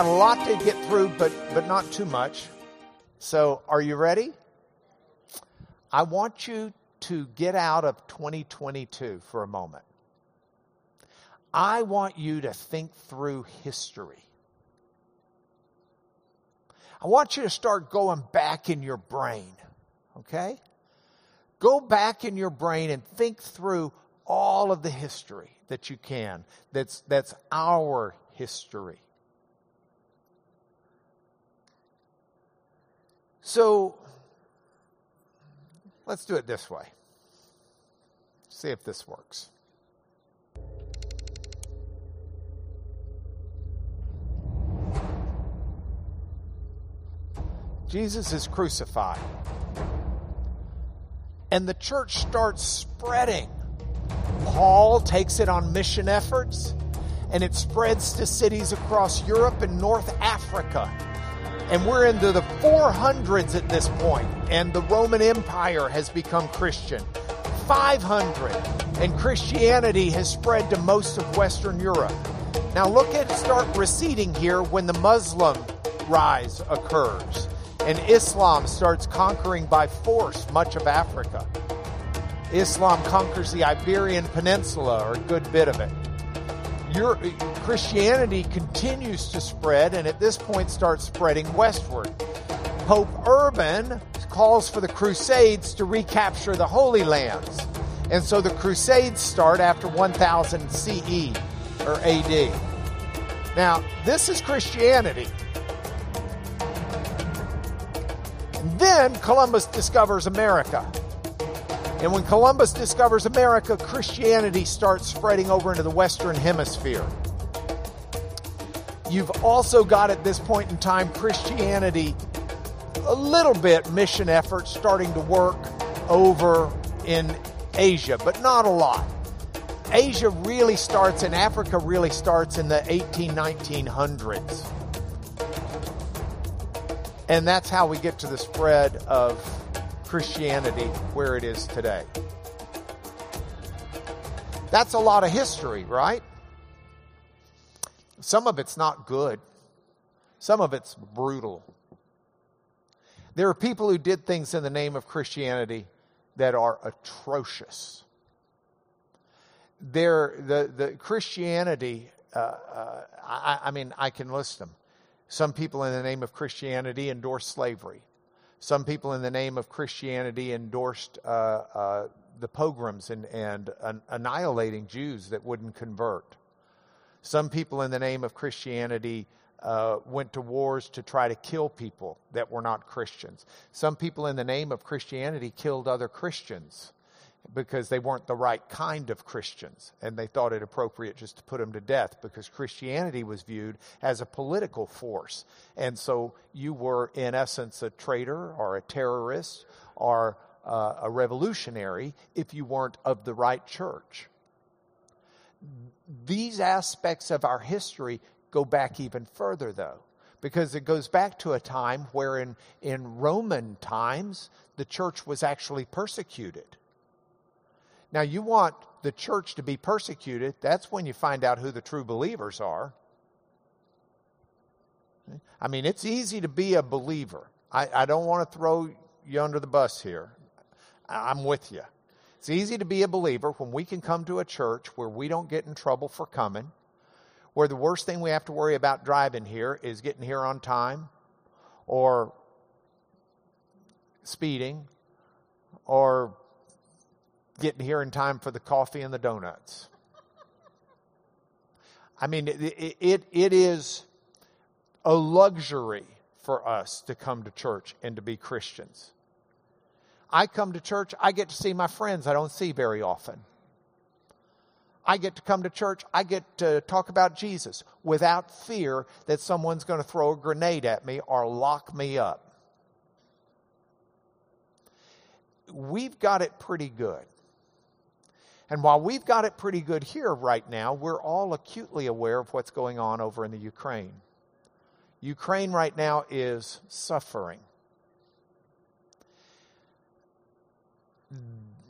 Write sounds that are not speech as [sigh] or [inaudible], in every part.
Got a lot to get through, but, but not too much. So, are you ready? I want you to get out of 2022 for a moment. I want you to think through history. I want you to start going back in your brain, okay? Go back in your brain and think through all of the history that you can. That's, that's our history. So, let's do it this way. See if this works. Jesus is crucified. And the church starts spreading. Paul takes it on mission efforts, and it spreads to cities across Europe and North Africa. And we're into the 400s at this point, and the Roman Empire has become Christian. 500, and Christianity has spread to most of Western Europe. Now look at it start receding here when the Muslim rise occurs and Islam starts conquering by force much of Africa. Islam conquers the Iberian Peninsula, or a good bit of it. Your, Christianity continues to spread, and at this point starts spreading westward. Pope Urban calls for the Crusades to recapture the Holy Lands. And so the Crusades start after 1000 CE or AD. Now, this is Christianity. And then Columbus discovers America. And when Columbus discovers America, Christianity starts spreading over into the Western Hemisphere. You've also got at this point in time Christianity, a little bit mission efforts starting to work over in Asia, but not a lot. Asia really starts and Africa really starts in the 18, 1900s. And that's how we get to the spread of Christianity where it is today. That's a lot of history, right? Some of it's not good. Some of it's brutal. There are people who did things in the name of Christianity that are atrocious. There, the, the Christianity, uh, uh, I, I mean, I can list them. Some people, in the name of Christianity, endorse slavery. Some people, in the name of Christianity, endorsed uh, uh, the pogroms and, and annihilating Jews that wouldn't convert. Some people, in the name of Christianity, uh, went to wars to try to kill people that were not Christians. Some people, in the name of Christianity, killed other Christians because they weren't the right kind of Christians, and they thought it appropriate just to put them to death because Christianity was viewed as a political force. And so you were, in essence, a traitor or a terrorist or uh, a revolutionary if you weren't of the right church. These aspects of our history go back even further, though because it goes back to a time where in, in Roman times the church was actually persecuted. Now, you want the church to be persecuted, that's when you find out who the true believers are. I mean, it's easy to be a believer. I, I don't want to throw you under the bus here. I'm with you. It's easy to be a believer when we can come to a church where we don't get in trouble for coming, where the worst thing we have to worry about driving here is getting here on time or speeding or getting here in time for the coffee and the donuts. I mean, it, it, it is a luxury for us to come to church and to be Christians. I come to church, I get to see my friends I don't see very often. I get to come to church, I get to talk about Jesus without fear that someone's going to throw a grenade at me or lock me up. We've got it pretty good. And while we've got it pretty good here right now, we're all acutely aware of what's going on over in the Ukraine. Ukraine right now is suffering.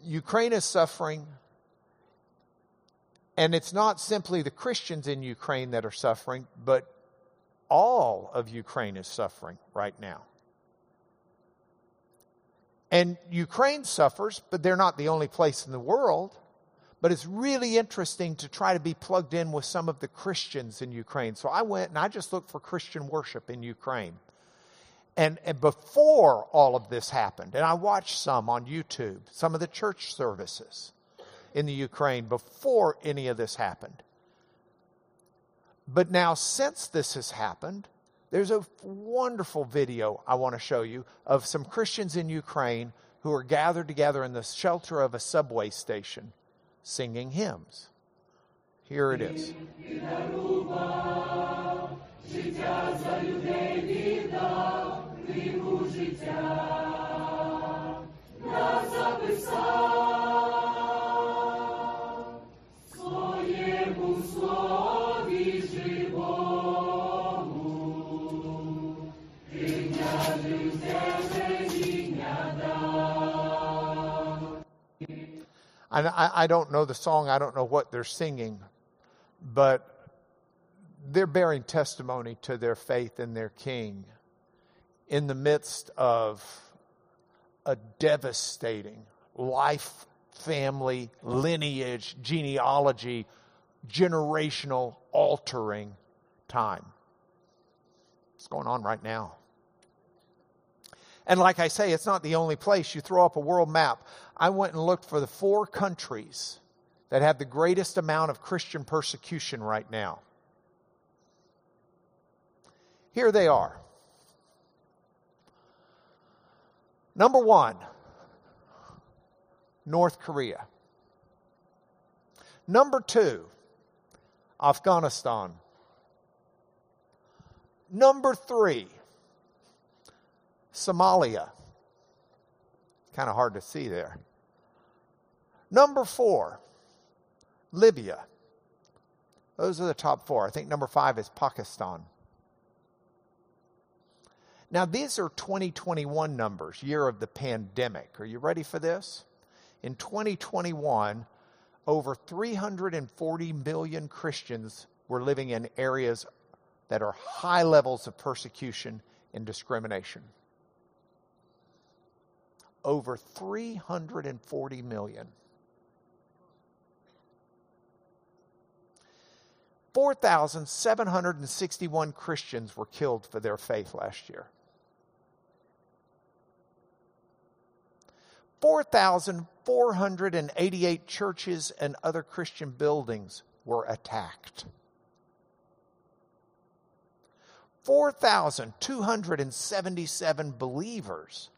Ukraine is suffering, and it's not simply the Christians in Ukraine that are suffering, but all of Ukraine is suffering right now. And Ukraine suffers, but they're not the only place in the world. But it's really interesting to try to be plugged in with some of the Christians in Ukraine. So I went and I just looked for Christian worship in Ukraine. And, and before all of this happened, and I watched some on YouTube, some of the church services in the Ukraine before any of this happened. But now, since this has happened, there's a wonderful video I want to show you of some Christians in Ukraine who are gathered together in the shelter of a subway station singing hymns. Here it is. I, I don't know the song, I don't know what they're singing, but they're bearing testimony to their faith in their king in the midst of a devastating life, family, lineage, genealogy, generational altering time. It's going on right now. And like I say, it's not the only place. You throw up a world map. I went and looked for the four countries that have the greatest amount of Christian persecution right now. Here they are. Number one, North Korea. Number two, Afghanistan. Number three, Somalia. Kind of hard to see there. Number four, Libya. Those are the top four. I think number five is Pakistan. Now, these are 2021 numbers, year of the pandemic. Are you ready for this? In 2021, over 340 million Christians were living in areas that are high levels of persecution and discrimination. Over 340 million. 4,761 Christians were killed for their faith last year. 4,488 churches and other Christian buildings were attacked. 4,277 believers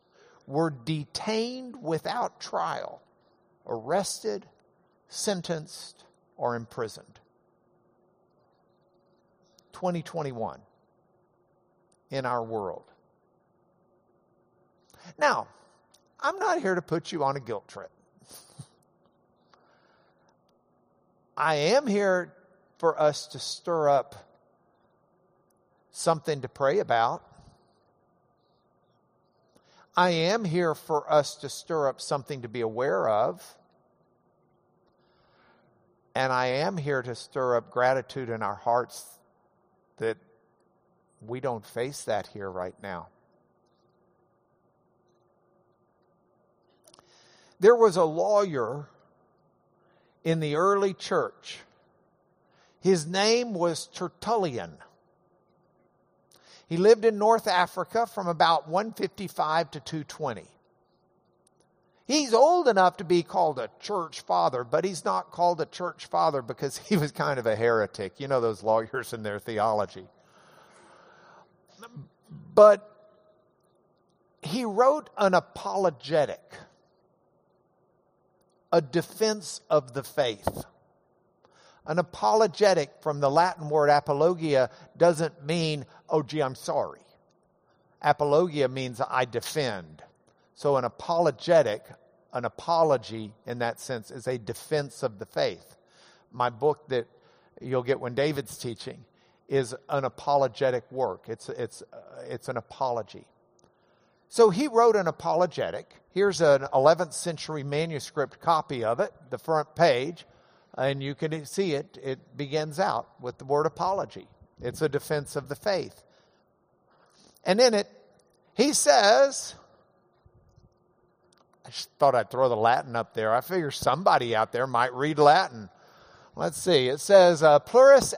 were detained without trial, arrested, sentenced, or imprisoned. 2021 in our world. Now, I'm not here to put you on a guilt trip. [laughs] I am here for us to stir up something to pray about. I am here for us to stir up something to be aware of. And I am here to stir up gratitude in our hearts that we don't face that here right now. There was a lawyer in the early church. His name was Tertullian. He lived in North Africa from about 155 to 220. He's old enough to be called a church father, but he's not called a church father because he was kind of a heretic. You know those lawyers and their theology. But he wrote an apologetic a defense of the faith. An apologetic from the Latin word apologia doesn't mean, oh, gee, I'm sorry. Apologia means I defend. So an apologetic, an apology in that sense, is a defense of the faith. My book that you'll get when David's teaching is an apologetic work. It's, it's, uh, it's an apology. So he wrote an apologetic. Here's an 11th century manuscript copy of it, the front page, and you can see it. It begins out with the word apology. It's a defense of the faith. And in it, he says, just thought I'd throw the Latin up there. I figure somebody out there might read Latin. Let's see. It says, uh, Plurus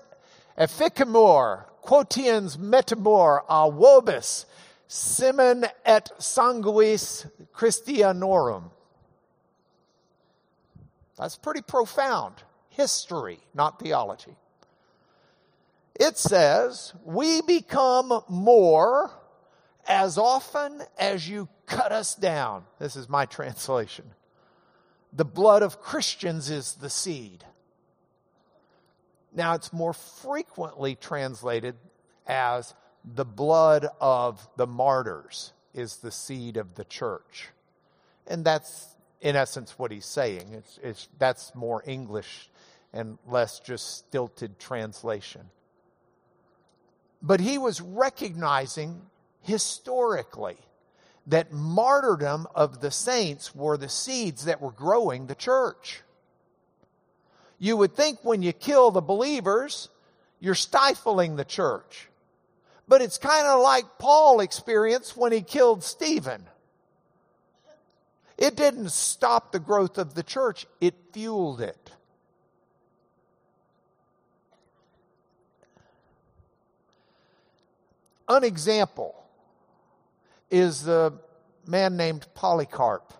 efficimur, quotiens metimur a vobis, simon et sanguis Christianorum. That's pretty profound. History, not theology. It says, we become more as often as you cut us down. This is my [laughs] translation. The blood of Christians is the seed. Now, it's more frequently translated as the blood of the martyrs is the seed of the church. And that's, in essence, what he's saying. It's, it's, that's more English and less just stilted translation. But he was recognizing historically that martyrdom of the saints were the seeds that were growing the church. You would think when you kill the believers, you're stifling the church. But it's kind of like Paul experienced when he killed Stephen. It didn't stop the growth of the church, it fueled it. An example is the man named Polycarp.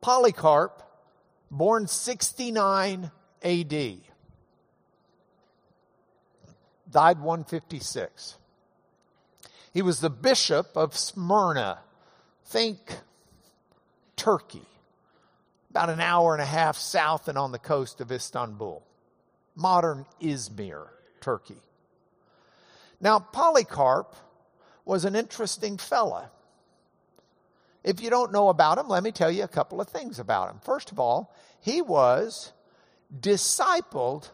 Polycarp, born 69 AD, died 156. He was the bishop of Smyrna. Think Turkey, about an hour and a half south and on the coast of Istanbul, modern Izmir, Turkey. Now, Polycarp was an interesting fella. If you don't know about him, let me tell you a couple of things about him. First of all, he was discipled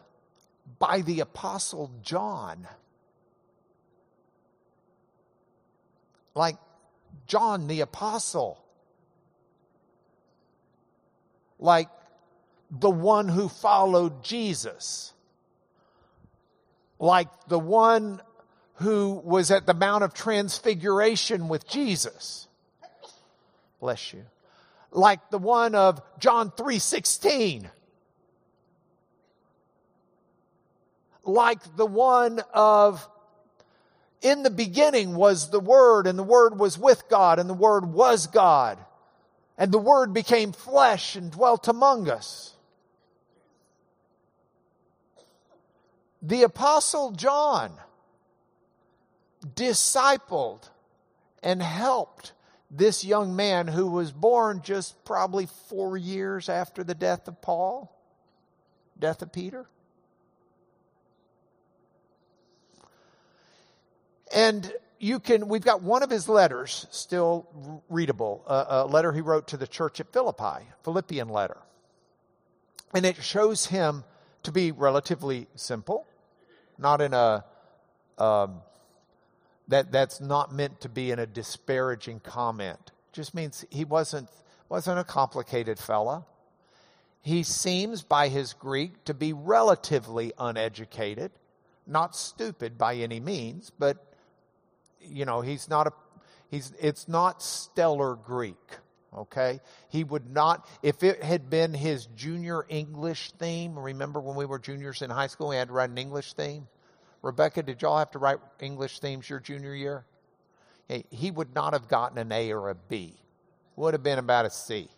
by the Apostle John. Like John the Apostle. Like the one who followed Jesus. Like the one who was at the Mount of Transfiguration with Jesus. Bless you. Like the one of John 3:16. Like the one of in the beginning was the Word, and the Word was with God, and the Word was God. And the Word became flesh and dwelt among us. The Apostle John discipled and helped this young man who was born just probably four years after the death of Paul, death of Peter. And you can, we've got one of his letters still readable, a, a letter he wrote to the church at Philippi, Philippian letter. And it shows him to be relatively simple, not in a um, that that's not meant to be in a disparaging comment. Just means he wasn't wasn't a complicated fella. He seems by his Greek to be relatively uneducated, not stupid by any means, but you know, he's not a he's it's not stellar Greek. Okay? He would not, if it had been his junior English theme, remember when we were juniors in high school, we had to write an English theme? Rebecca, did y'all have to write English themes your junior year? He would not have gotten an A or a B. Would have been about a C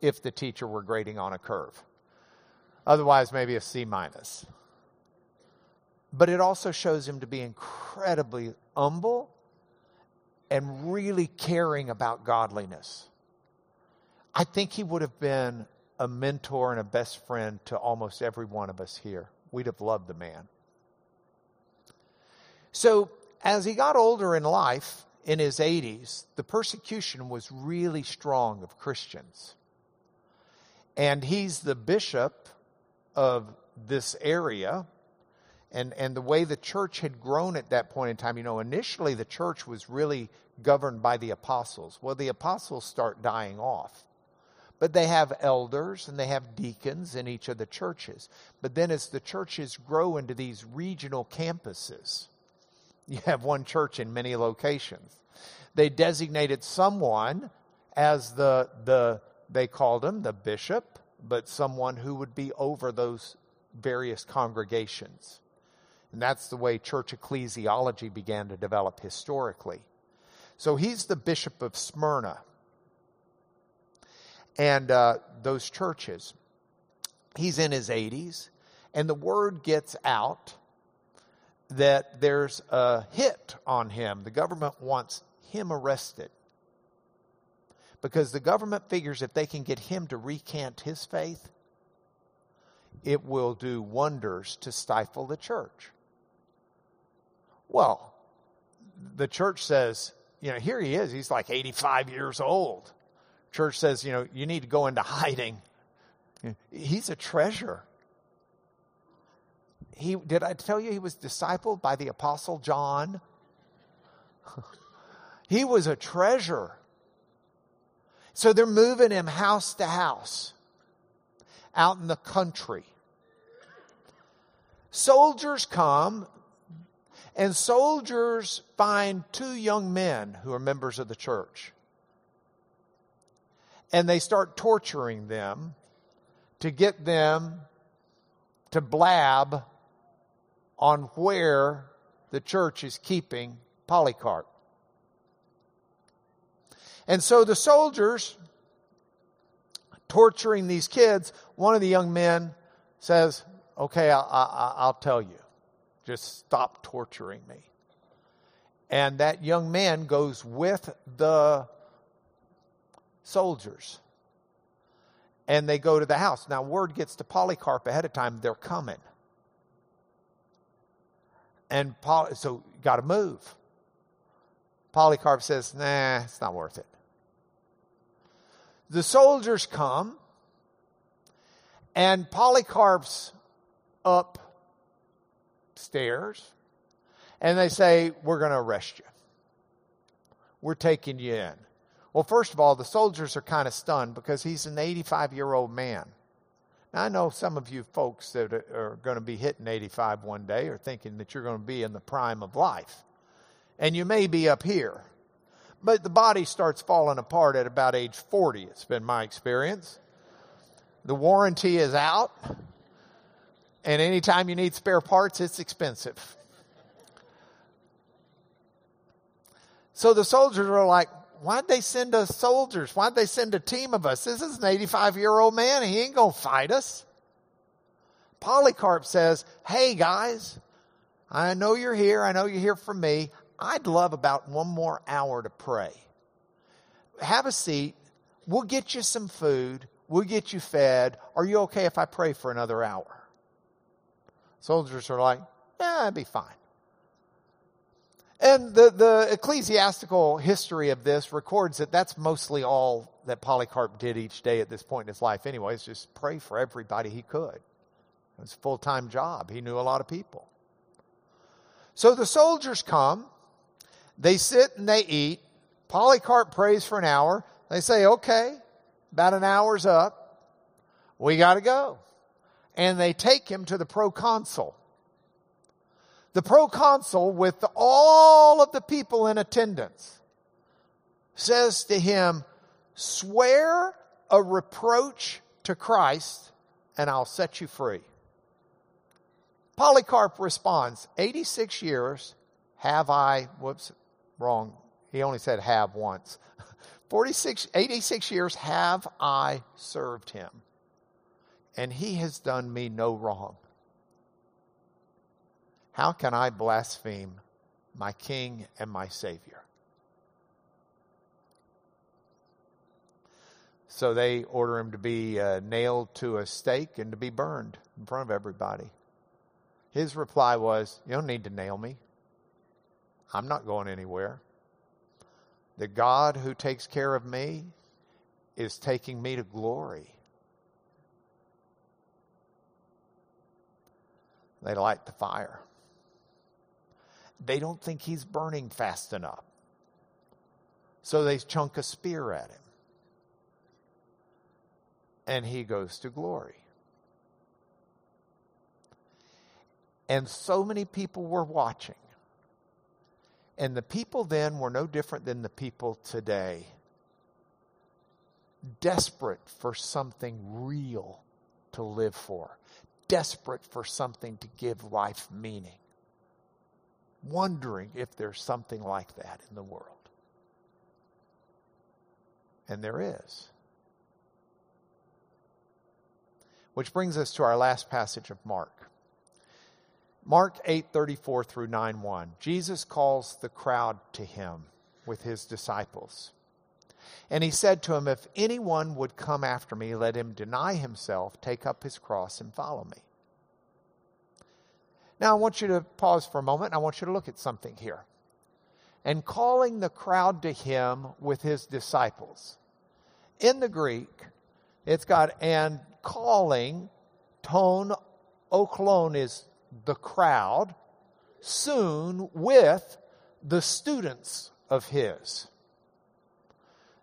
if the teacher were grading on a curve. Otherwise, maybe a C minus. But it also shows him to be incredibly humble and really caring about godliness. I think he would have been a mentor and a best friend to almost every one of us here. We'd have loved the man. So, as he got older in life, in his 80s, the persecution was really strong of Christians. And he's the bishop of this area. And, and the way the church had grown at that point in time, you know, initially the church was really governed by the apostles. Well, the apostles start dying off. but they have elders and they have deacons in each of the churches. But then as the churches grow into these regional campuses, you have one church in many locations. They designated someone as the, the they called him the bishop, but someone who would be over those various congregations. And that's the way church ecclesiology began to develop historically. So he's the bishop of Smyrna. And uh, those churches, he's in his 80s, and the word gets out that there's a hit on him. The government wants him arrested because the government figures if they can get him to recant his faith, it will do wonders to stifle the church. Well, the church says, you know, here he is. He's like 85 years old. Church says, you know, you need to go into hiding. He's a treasure. He, did I tell you he was discipled by the Apostle John? [laughs] he was a treasure. So they're moving him house to house out in the country. Soldiers come, and soldiers find two young men who are members of the church. And they start torturing them to get them to blab on where the church is keeping Polycarp. And so the soldiers torturing these kids, one of the young men says, Okay, I, will tell you. Just stop torturing me. And that young man goes with the soldiers. And they go to the house. Now, word gets to Polycarp ahead of time, they're coming. And so got to move. Polycarp says, nah, it's not worth it. The soldiers come, and Polycarp's upstairs, and they say, We're going to arrest you. We're taking you in. Well, first of all, the soldiers are kind of stunned because he's an 85 year old man. Now, I know some of you folks that are going to be hitting 85 one day are thinking that you're going to be in the prime of life. And you may be up here. But the body starts falling apart at about age 40, it's been my experience. The warranty is out. And anytime you need spare parts, it's expensive. So the soldiers are like, why'd they send us soldiers? Why'd they send a team of us? This is an 85 year old man. He ain't going to fight us. Polycarp says, Hey guys, I know you're here. I know you're here for me. I'd love about one more hour to pray. Have a seat. We'll get you some food. We'll get you fed. Are you okay if I pray for another hour? Soldiers are like, yeah, it'd be fine. And the, the ecclesiastical history of this records that that's mostly all that Polycarp did each day at this point in his life, Anyway, anyways, just pray for everybody he could. It was a full time job. He knew a lot of people. So the soldiers come, they sit and they eat. Polycarp prays for an hour. They say, okay, about an hour's up. We got to go. And they take him to the proconsul. The proconsul, with all of the people in attendance, says to him, Swear a reproach to Christ, and I'll set you free. Polycarp responds, 86 years have I, whoops, wrong. He only said have once. [laughs] 46, 86 years have I served him, and he has done me no wrong. How can I blaspheme my King and my Savior? So they order him to be uh, nailed to a stake and to be burned in front of everybody. His reply was, You don't need to nail me. I'm not going anywhere. The God who takes care of me is taking me to glory. They light the fire. They don't think he's burning fast enough. So they chunk a spear at him. and he goes to glory. And so many people were watching. And the people then were no different than the people today. Desperate for something real to live for, desperate for something to give life meaning, wondering if there's something like that in the world. And there is. Which brings us to our last passage of Mark. Mark 8:34 through 9:1. Jesus calls the crowd to him with his disciples. And he said to him, If anyone would come after me, let him deny himself, take up his cross, and follow me. Now, I want you to pause for a moment. I want you to look at something here. And calling the crowd to him with his disciples. In the Greek, it's got and calling, tone, oklon is the crowd, soon with the students of his.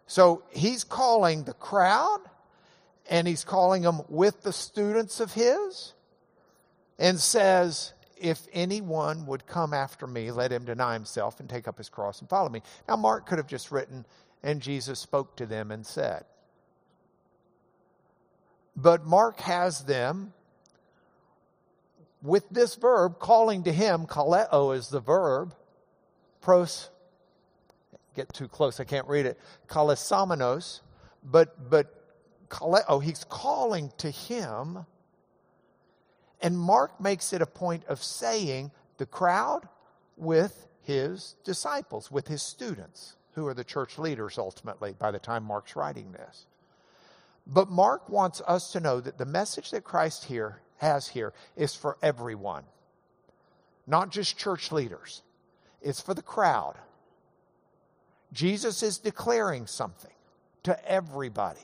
So he's calling the crowd and he's calling them with the students of his and says, If anyone would come after me, let him deny himself and take up his cross and follow me. Now, Mark could have just written, and Jesus spoke to them and said. But Mark has them with this verb, calling to him, kaleo is the verb, pros get too close, I can't read it. Kalesamenos, but but oh, he's calling to him. And Mark makes it a point of saying the crowd with his disciples, with his students, who are the church leaders ultimately by the time Mark's writing this. But Mark wants us to know that the message that Christ here has here is for everyone, not just church leaders. It's for the crowd. Jesus is declaring something to everybody.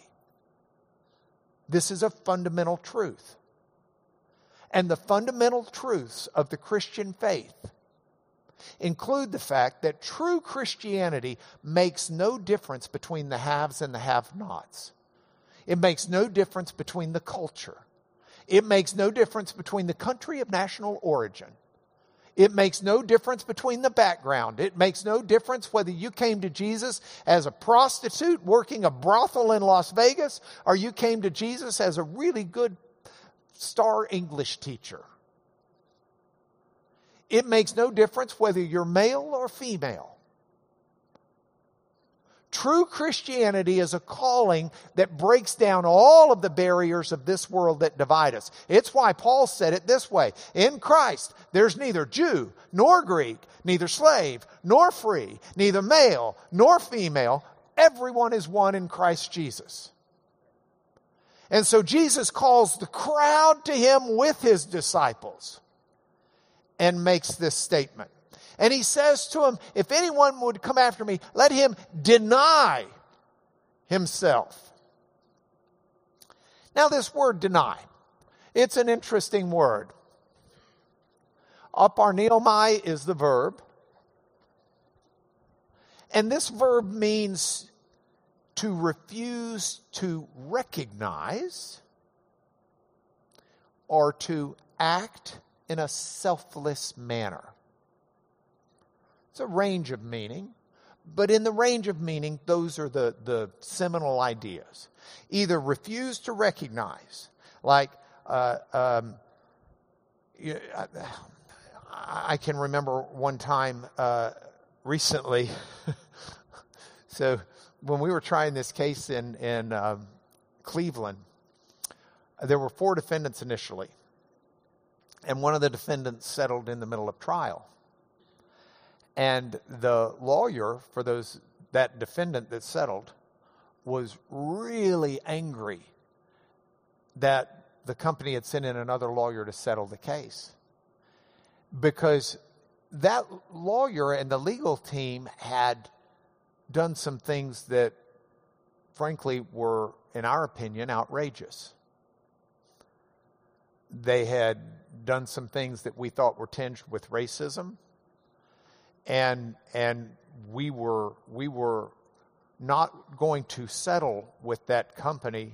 This is a fundamental truth. And the fundamental truths of the Christian faith include the fact that true Christianity makes no difference between the haves and the have nots. It makes no difference between the culture. It makes no difference between the country of national origin. It makes no difference between the background. It makes no difference whether you came to Jesus as a prostitute working a brothel in Las Vegas or you came to Jesus as a really good star English teacher. It makes no difference whether you're male or female. True Christianity is a calling that breaks down all of the barriers of this world that divide us. It's why Paul said it this way In Christ, there's neither Jew nor Greek, neither slave nor free, neither male nor female. Everyone is one in Christ Jesus. And so Jesus calls the crowd to him with his disciples and makes this statement. And he says to him, If anyone would come after me, let him deny himself. Now, this word deny, it's an interesting word. Aparneomai is the verb. And this verb means to refuse to recognize or to act in a selfless manner. It's a range of meaning, but in the range of meaning, those are the, the seminal ideas. Either refuse to recognize, like, uh, um, I, I, can remember one time uh, recently. [laughs] so when we were trying this case in in um, Cleveland, there were four defendants initially, and one of the defendants settled in the middle of trial. And the lawyer for those that defendant that settled was really angry that the company had sent in another lawyer to settle the case. Because that lawyer and the legal team had done some things that, frankly, were, in our opinion, outrageous. They had done some things that we thought were tinged with racism and and we were we were not going to settle with that company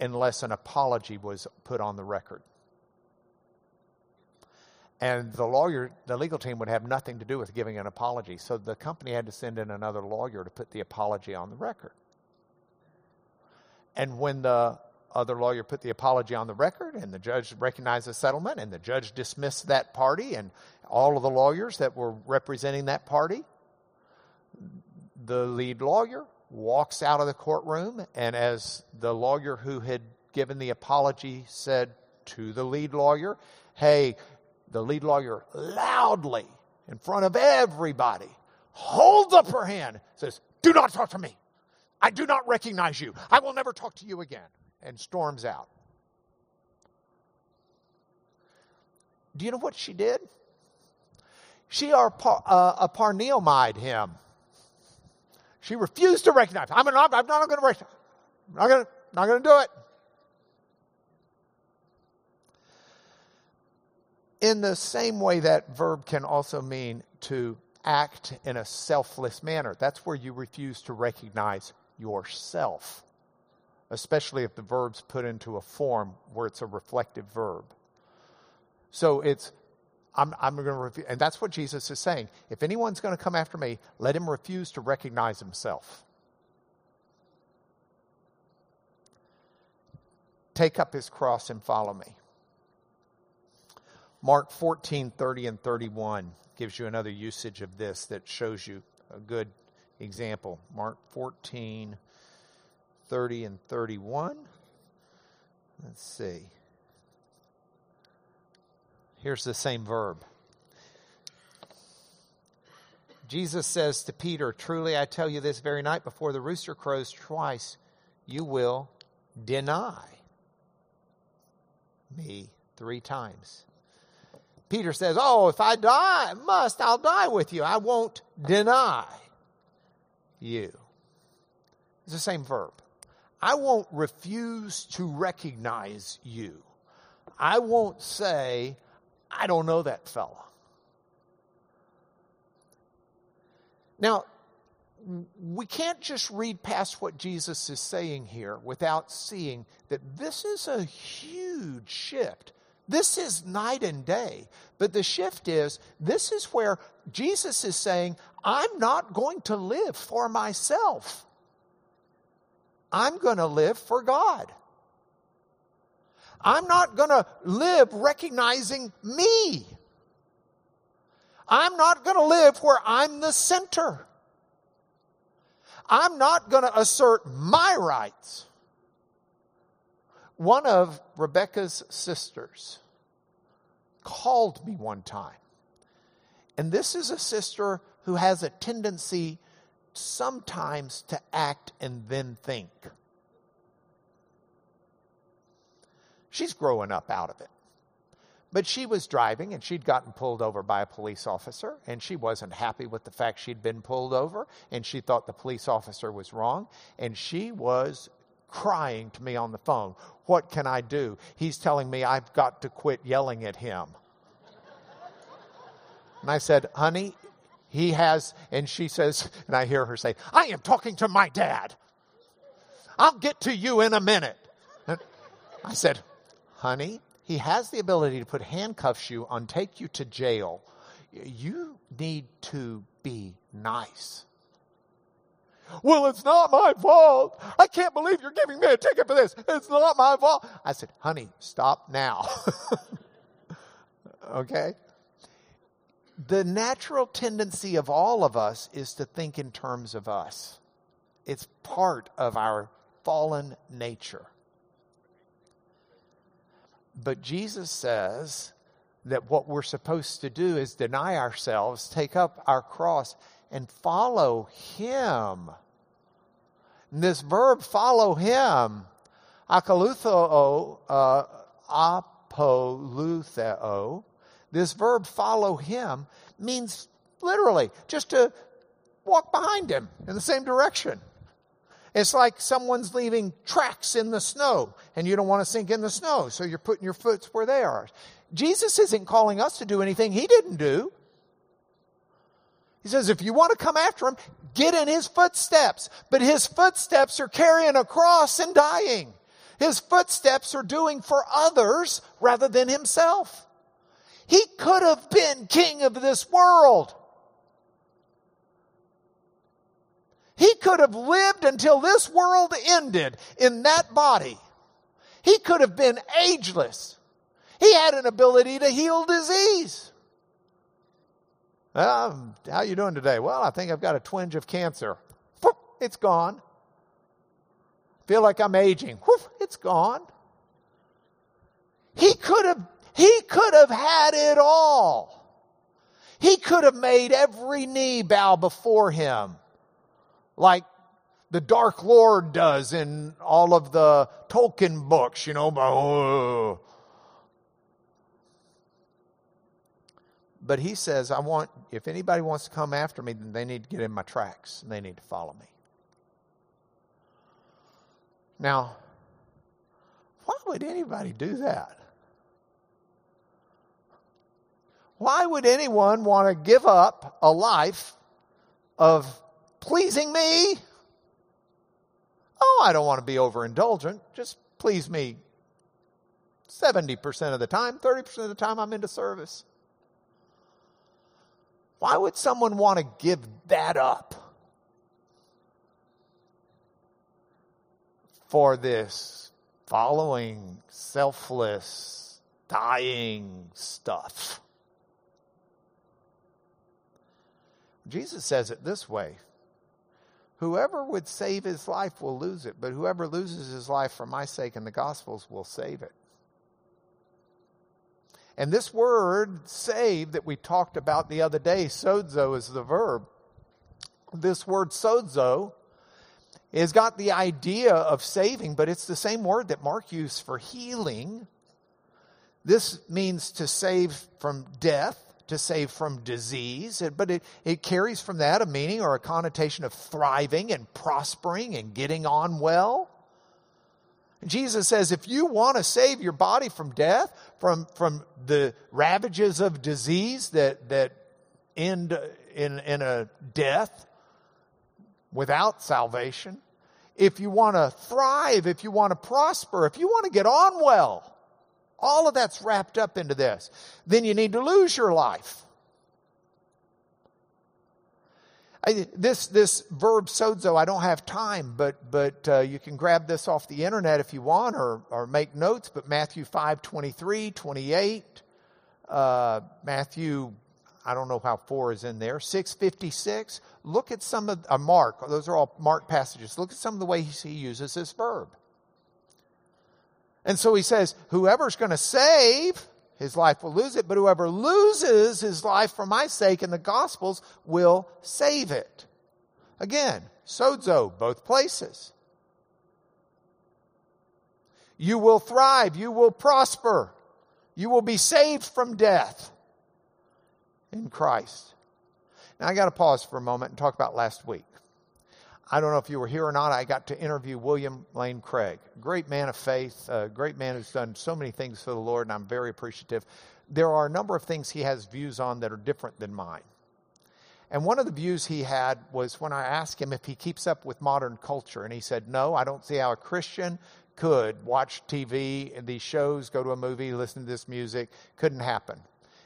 unless an apology was put on the record. And the lawyer, the legal team would have nothing to do with giving an apology. So the company had to send in another lawyer to put the apology on the record. And when the other lawyer put the apology on the record and the judge recognized the settlement and the judge dismissed that party and all of the lawyers that were representing that party, the lead lawyer walks out of the courtroom and as the lawyer who had given the apology said to the lead lawyer, Hey, the lead lawyer loudly in front of everybody holds up her hand, says, Do not talk to me. I do not recognize you. I will never talk to you again. And storms out. Do you know what she did? She uh, aparneomide him. She refused to recognize. I'm I'm not going to recognize. I'm not going to do it. In the same way, that verb can also mean to act in a selfless manner. That's where you refuse to recognize yourself, especially if the verb's put into a form where it's a reflective verb. So it's, I'm, I'm going to refuse, and that's what Jesus is saying. If anyone's going to come after me, let him refuse to recognize himself. Take up his cross and follow me. Mark 14, 30 and 31 gives you another usage of this that shows you a good example. Mark 14, 30 and 31. Let's see. Here's the same verb. Jesus says to Peter, Truly I tell you this very night before the rooster crows twice, you will deny me three times. Peter says, Oh, if I die, must, I'll die with you. I won't deny you. It's the same verb. I won't refuse to recognize you. I won't say, I don't know that fella. Now, we can't just read past what Jesus is saying here without seeing that this is a huge shift. This is night and day. But the shift is this is where Jesus is saying, I'm not going to live for myself. I'm going to live for God. I'm not going to live recognizing me. I'm not going to live where I'm the center. I'm not going to assert my rights. One of Rebecca's sisters called me one time. And this is a sister who has a tendency sometimes to act and then think. She's growing up out of it. But she was driving and she'd gotten pulled over by a police officer and she wasn't happy with the fact she'd been pulled over and she thought the police officer was wrong and she was crying to me on the phone. What can I do? He's telling me I've got to quit yelling at him. And I said, honey, he has, and she says, and I hear her say, I am talking to my dad. I'll get to you in a minute. And I said, honey, he has the ability to put handcuffs you on, take you to jail. You need to be nice. Well, it's not my fault. I can't believe you're giving me a ticket for this. It's not my fault. I said, honey, stop now. [laughs] okay? The natural tendency of all of us is to think in terms of us. It's part of our fallen nature. But Jesus says that what we're supposed to do is deny ourselves, take up our cross, and follow Him. This verb, follow Him, akalutheo, uh, apolutheo, this verb, follow Him, means literally just to walk behind Him in the same direction. It's like someone's leaving tracks in the snow and you don't want to sink in the snow, so you're putting your foot where they are. Jesus isn't calling us to do anything he didn't do. He says, if you want to come after him, get in his footsteps. But his footsteps are carrying a cross and dying. His footsteps are doing for others rather than himself. He could have been king of this world. He could have lived until this world ended in that body. He could have been ageless. He had an ability to heal disease. Um, how you doing today? Well, I think I've got a twinge of cancer. It's gone. Feel like I'm aging. It's gone. He could have, he could have had it all. He could have made every knee bow before him like the Dark Lord does in all of the Tolkien books, you know. But he says, I want, if anybody wants to come after me, then they need to get in my tracks and they need to follow me. Now, why would anybody do that? Why would anyone want to give up a life of pleasing me? Oh, I don't want to be overindulgent. Just please me 70% of the time, 30% of the time I'm into service. Why would someone want to give that up for this following, selfless, dying stuff? Jesus says it this way Whoever would save his life will lose it, but whoever loses his life for my sake and the gospel's will save it. And this word save that we talked about the other day, sozo is the verb. This word sozo has got the idea of saving, but it's the same word that Mark used for healing. This means to save from death to save from disease, but it, it carries from that a meaning or a connotation of thriving and prospering and getting on well. Jesus says, if you want to save your body from death, from, from the ravages of disease that, that end in, in a death without salvation, if you want to thrive, if you want to prosper, if you want to get on well, all of that's wrapped up into this. Then you need to lose your life. I, this this verb sozo, I don't have time, but but uh, you can grab this off the internet if you want, or or make notes. But Matthew 5, 23, 28, uh, Matthew, I don't know how four is in there, six fifty six. Look at some of uh, Mark; those are all Mark passages. Look at some of the ways he uses this verb. And so he says, whoever's going to save his life will lose it, but whoever loses his life for my sake in the Gospels will save it. Again, sozo, both places. You will thrive. You will prosper. You will be saved from death in Christ. Now, I got to pause for a moment and talk about last week. I don't know if you were here or not. I got to interview William Lane Craig, great man of faith, a great man who's done so many things for the Lord, and I'm very appreciative. There are a number of things he has views on that are different than mine. And one of the views he had was when I asked him if he keeps up with modern culture, and he said, No, I don't see how a Christian could watch TV and these shows, go to a movie, listen to this music. Couldn't happen.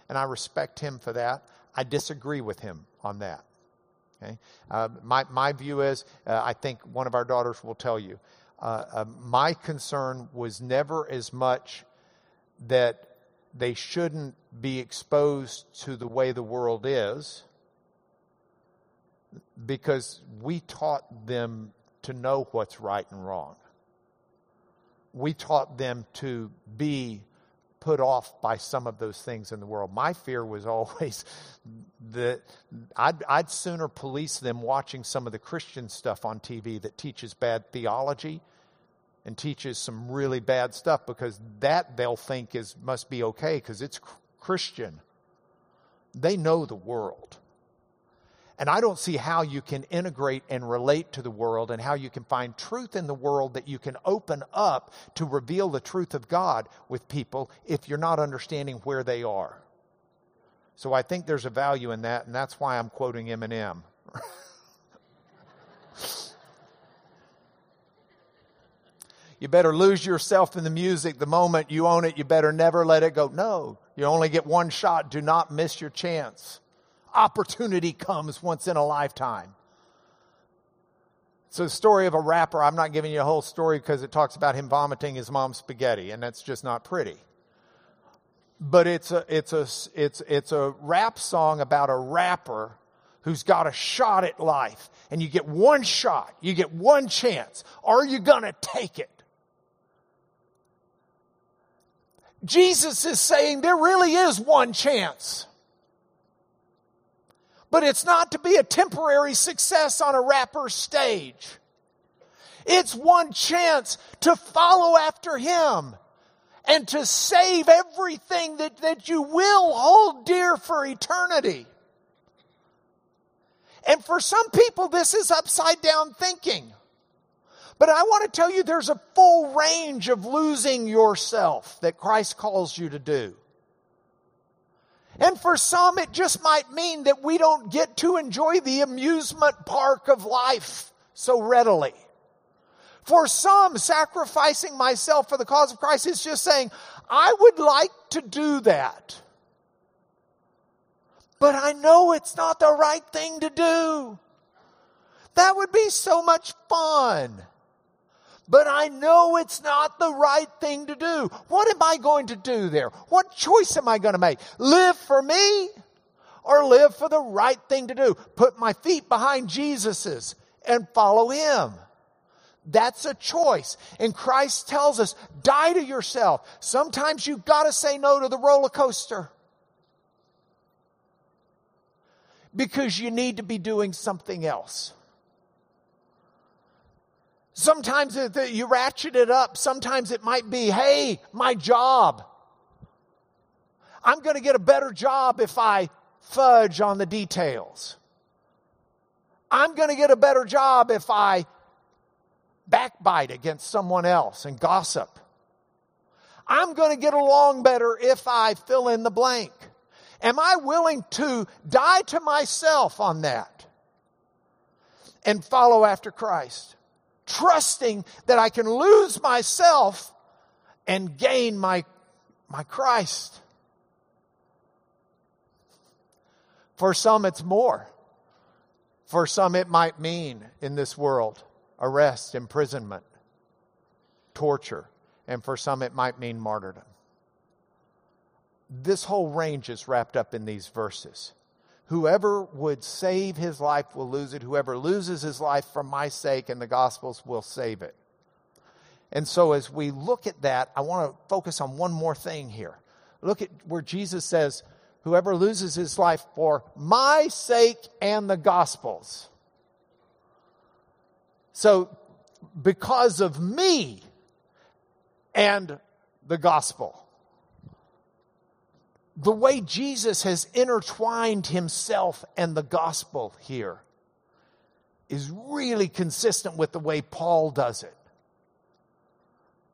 And I respect him for that. I disagree with him on that. Okay? Uh, my, my view is, uh, I think one of our daughters will tell you, uh, uh, my concern was never as much that they shouldn't be exposed to the way the world is, because we taught them to know what's right and wrong. We taught them to be put off by some of those things in the world. My fear was [laughs] always that I'd, I'd sooner police them watching some of the Christian stuff on TV that teaches bad theology and teaches some really bad stuff because that they'll think is must be okay because it's Christian. They know the world. And I don't see how you can integrate and relate to the world and how you can find truth in the world that you can open up to reveal the truth of God with people if you're not understanding where they are. So I think there's a value in that, and that's why I'm quoting Eminem. [laughs] You better lose yourself in the music the moment you own it. You better never let it go. No, you only get one shot. Do not miss your chance. Opportunity comes once in a lifetime. It's a story of a rapper. I'm not giving you a whole story because it talks about him vomiting his mom's spaghetti, and that's just not pretty. But it's a, it's a, it's, it's a rap song about a rapper who's got a shot at life. And you get one shot, you get one chance. Are you going to take it? Jesus is saying there really is one chance. But it's not to be a temporary success on a rapper stage. It's one chance to follow after him and to save everything that, that you will hold dear for eternity. And for some people, this is upside down thinking. But I want to tell you there's a full range of losing yourself that Christ calls you to do. And for some, it just might mean that we don't get to enjoy the amusement park of life so readily. For some, sacrificing myself for the cause of Christ is just saying, I would like to do that. But I know it's not the right thing to do. That would be so much fun but I know it's not the right thing to do. What am I going to do there? What choice am I going to make? Live for me or live for the right thing to do? Put my feet behind Jesus's and follow him. That's a choice. And Christ tells us, die to yourself. Sometimes you've got to say no to the roller coaster. Because you need to be doing something else. Sometimes you ratchet it up. Sometimes it might be, hey, my job. I'm going to get a better job if I fudge on the details. I'm going to get a better job if I backbite against someone else and gossip. I'm going to get along better if I fill in the blank. Am I willing to die to myself on that and follow after Christ? Trusting that I can lose myself and gain my, my Christ. For some, it's more. For some, it might mean in this world arrest, imprisonment, torture. And for some, it might mean martyrdom. This whole range is wrapped up in these verses. Whoever would save his life will lose it. Whoever loses his life for my sake and the gospel's will save it. And so, as we look at that, I want to focus on one more thing here. Look at where Jesus says, Whoever loses his life for my sake and the gospel's. So, because of me and the gospel the way Jesus has intertwined himself and the gospel here is really consistent with the way Paul does it.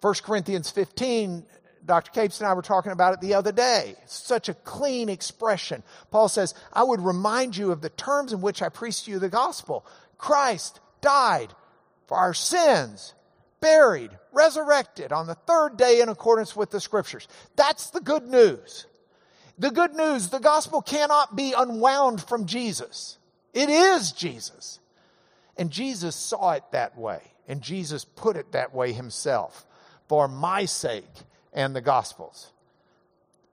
1 Corinthians 15, Dr. Capes and I were talking about it the other day. Such a clean expression. Paul says, I would remind you of the terms in which I preached to you the gospel. Christ died for our sins, buried, resurrected on the third day in accordance with the scriptures. That's the good news. The good news, the gospel cannot be unwound from Jesus. It is Jesus. And Jesus saw it that way. And Jesus put it that way himself for my sake and the gospel's.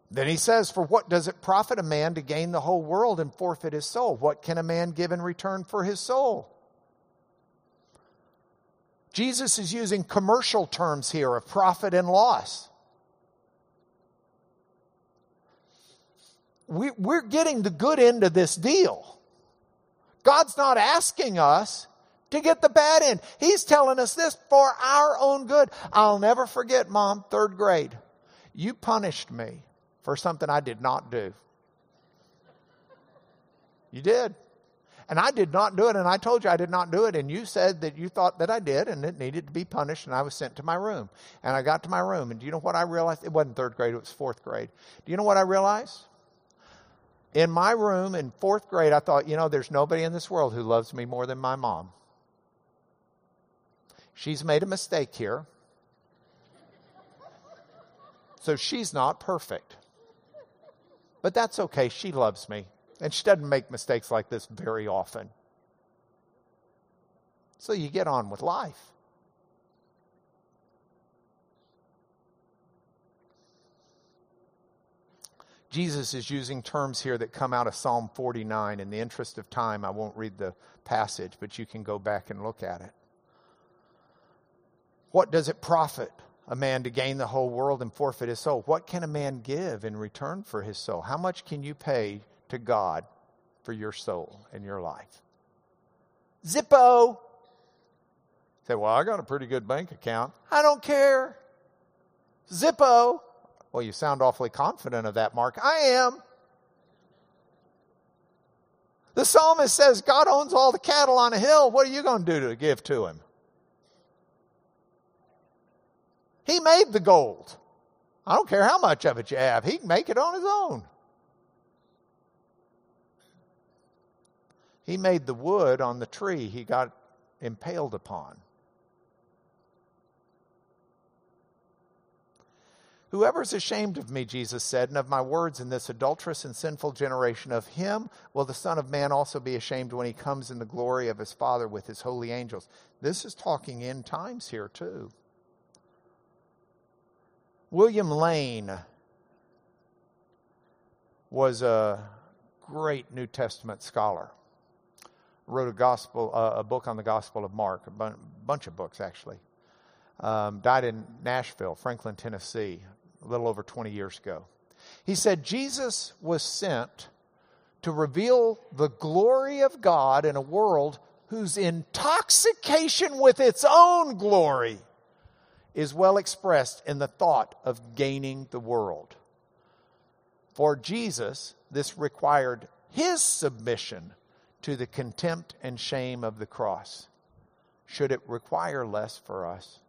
Then he says, For what does it profit a man to gain the whole world and forfeit his soul? What can a man give in return for his soul? Jesus is using commercial terms here of profit and loss. We, we're getting the good end of this deal. God's not asking us to get the bad end. He's telling us this for our own good. I'll never forget, Mom, third grade. You punished me for something I did not do. You did. And I did not do it, and I told you I did not do it, and you said that you thought that I did, and it needed to be punished, and I was sent to my room. And I got to my room, and do you know what I realized? It wasn't third grade, it was fourth grade. Do you know what I realized? in my room in fourth grade, I thought, you know, there's nobody in this world who loves me more than my mom. She's made a mistake here. So she's not perfect. But that's okay. She loves me. And she doesn't make mistakes like this very often. So you get on with life. Jesus is using terms here that come out of Psalm 49. In the interest of time, I won't read the passage, but you can go back and look at it. What does it profit a man to gain the whole world and forfeit his soul? What can a man give in return for his soul? How much can you pay to God for your soul and your life? Zippo. Say, well, I got a pretty good bank account. I don't care. Zippo. Well, you sound awfully confident of that, Mark. I am. The psalmist says God owns all the cattle on a hill. What are you going to do to give to him? He made the gold. I don't care how much of it you have, he can make it on his own. He made the wood on the tree he got impaled upon. Whoever is ashamed of me, Jesus said, and of my words in this adulterous and sinful generation, of him will the Son of Man also be ashamed when he comes in the glory of his Father with his holy angels. This is talking in times here, too. William Lane was a great New Testament scholar. Wrote a gospel, uh, a book on the Gospel of Mark, a bunch of books actually. Um, died in Nashville, Franklin, Tennessee, a little over 20 years ago. He said Jesus was sent to reveal the glory of God in a world whose intoxication with its own glory is well expressed in the thought of gaining the world. For Jesus, this required his submission to the contempt and shame of the cross. Should it require less for us?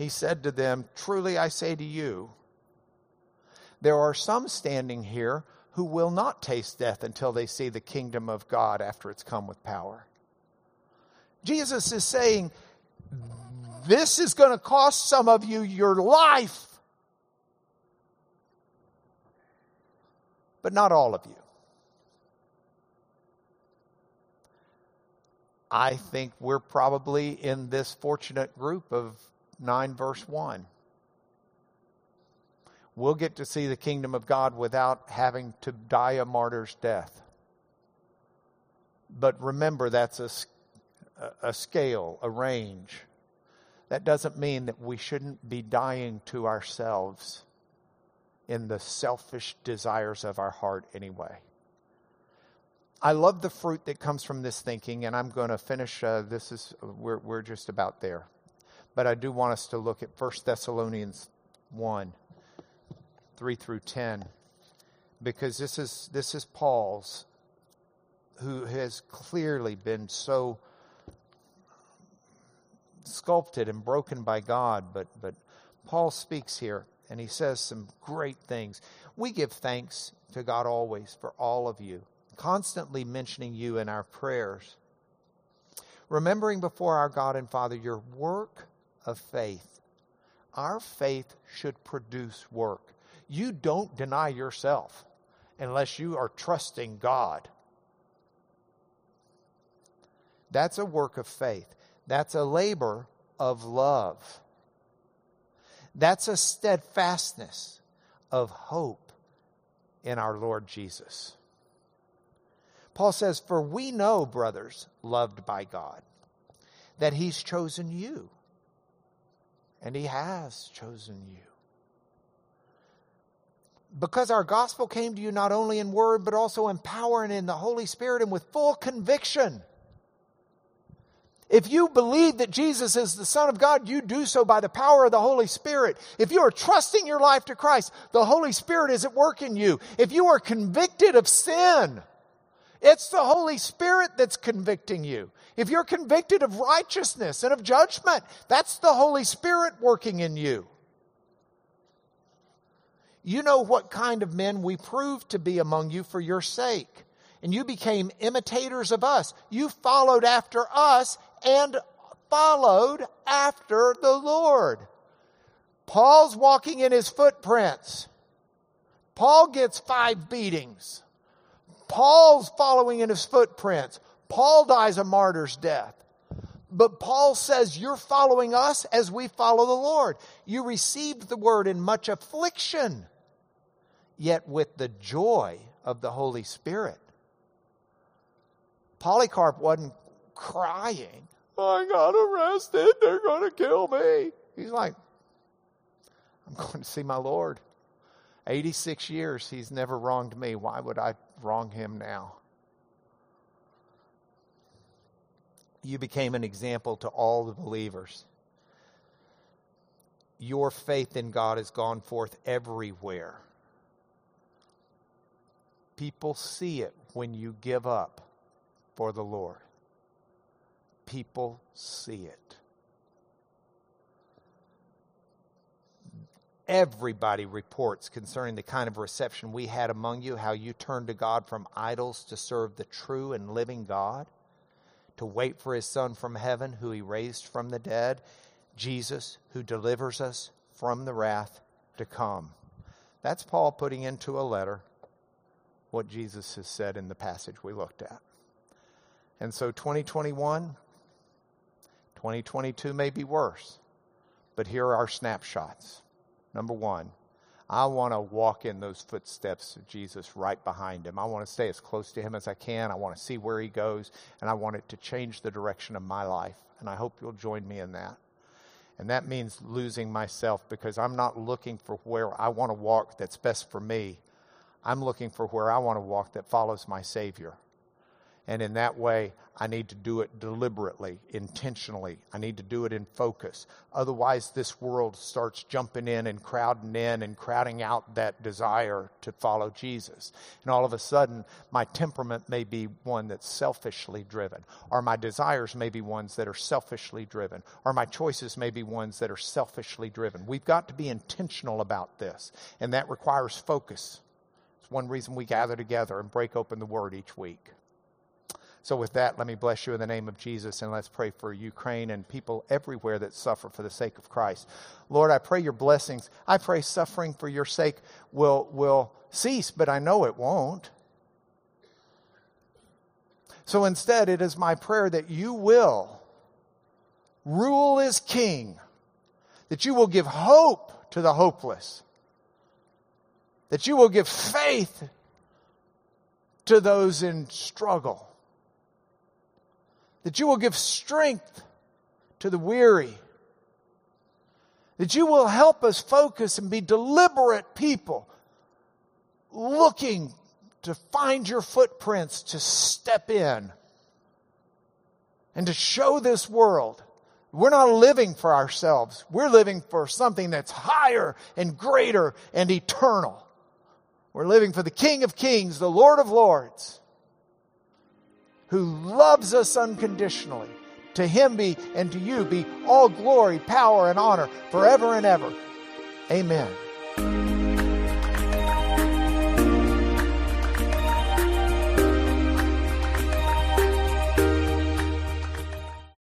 He said to them, Truly I say to you, there are some standing here who will not taste death until they see the kingdom of God after it's come with power. Jesus is saying, This is going to cost some of you your life, but not all of you. I think we're probably in this fortunate group of 9, verse 1. We'll get to see the kingdom of God without having to die a martyr's death. But remember, that's a, a scale, a range. That doesn't mean that we shouldn't be dying to ourselves in the selfish desires of our heart anyway. I love the fruit that comes from this thinking, and I'm going to finish. Uh, this is we're we're just about there. But I do want us to look at 1 Thessalonians 1 3 through 10 because this is this is Paul's who has clearly been so sculpted and broken by God but but Paul speaks here and he says some great things. We give thanks to God always for all of you, constantly mentioning you in our prayers, remembering before our God and Father your work of faith. Our faith should produce work. You don't deny yourself unless you are trusting God. That's a work of faith. That's a labor of love. That's a steadfastness of hope in our Lord Jesus. Paul says, For we know, brothers, loved by God, that He's chosen you and He has chosen you. Because our gospel came to you not only in word, but also in power and in the Holy Spirit and with full conviction. If you believe that Jesus is the Son of God, you do so by the power of the Holy Spirit. If you are trusting your life to Christ, the Holy Spirit is at work in you. If you are convicted of sin, it's the Holy Spirit that's convicting you. If you're convicted of righteousness and of judgment, that's the Holy Spirit working in you. You know what kind of men we proved to be among you for your sake. And you became imitators of us. You followed after us and followed after the Lord. Paul's walking in his footprints. Paul gets five beatings. Paul's following in his footprints. Paul dies a martyr's death. But Paul says, You're following us as we follow the Lord. You received the word in much affliction, yet with the joy of the Holy Spirit. Polycarp wasn't crying, oh, I got arrested, they're going to kill me. He's like, I'm going to see my Lord. 86 years, he's never wronged me. Why would I wrong him now? You became an example to all the believers. Your faith in God has gone forth everywhere. People see it when you give up for the Lord. People see it. Everybody reports concerning the kind of reception we had among you, how you turned to God from idols to serve the true and living God, to wait for his Son from heaven, who he raised from the dead, Jesus, who delivers us from the wrath to come. That's Paul putting into a letter what Jesus has said in the passage we looked at. And so 2021, 2022 may be worse, but here are our snapshots. Number one, I want to walk in those footsteps of Jesus right behind him. I want to stay as close to him as I can. I want to see where he goes, and I want it to change the direction of my life. And I hope you'll join me in that. And that means losing myself because I'm not looking for where I want to walk that's best for me. I'm looking for where I want to walk that follows my Savior. And in that way, I need to do it deliberately, intentionally. I need to do it in focus. Otherwise, this world starts jumping in and crowding in and crowding out that desire to follow Jesus. And all of a sudden, my temperament may be one that's selfishly driven, or my desires may be ones that are selfishly driven, or my choices may be ones that are selfishly driven. We've got to be intentional about this, and that requires focus. It's one reason we gather together and break open the Word each week. So, with that, let me bless you in the name of Jesus and let's pray for Ukraine and people everywhere that suffer for the sake of Christ. Lord, I pray your blessings. I pray suffering for your sake will, will cease, but I know it won't. So instead, it is my prayer that you will rule as king, that you will give hope to the hopeless, that you will give faith to those in struggle that you will give strength to the weary, that you will help us focus and be deliberate people looking to find your footprints to step in and to show this world we're not living for ourselves. We're living for something that's higher and greater and eternal. We're living for the King of Kings, the Lord of Lords who loves us unconditionally. To him be and to you be all glory, power, and honor forever and ever. Amen.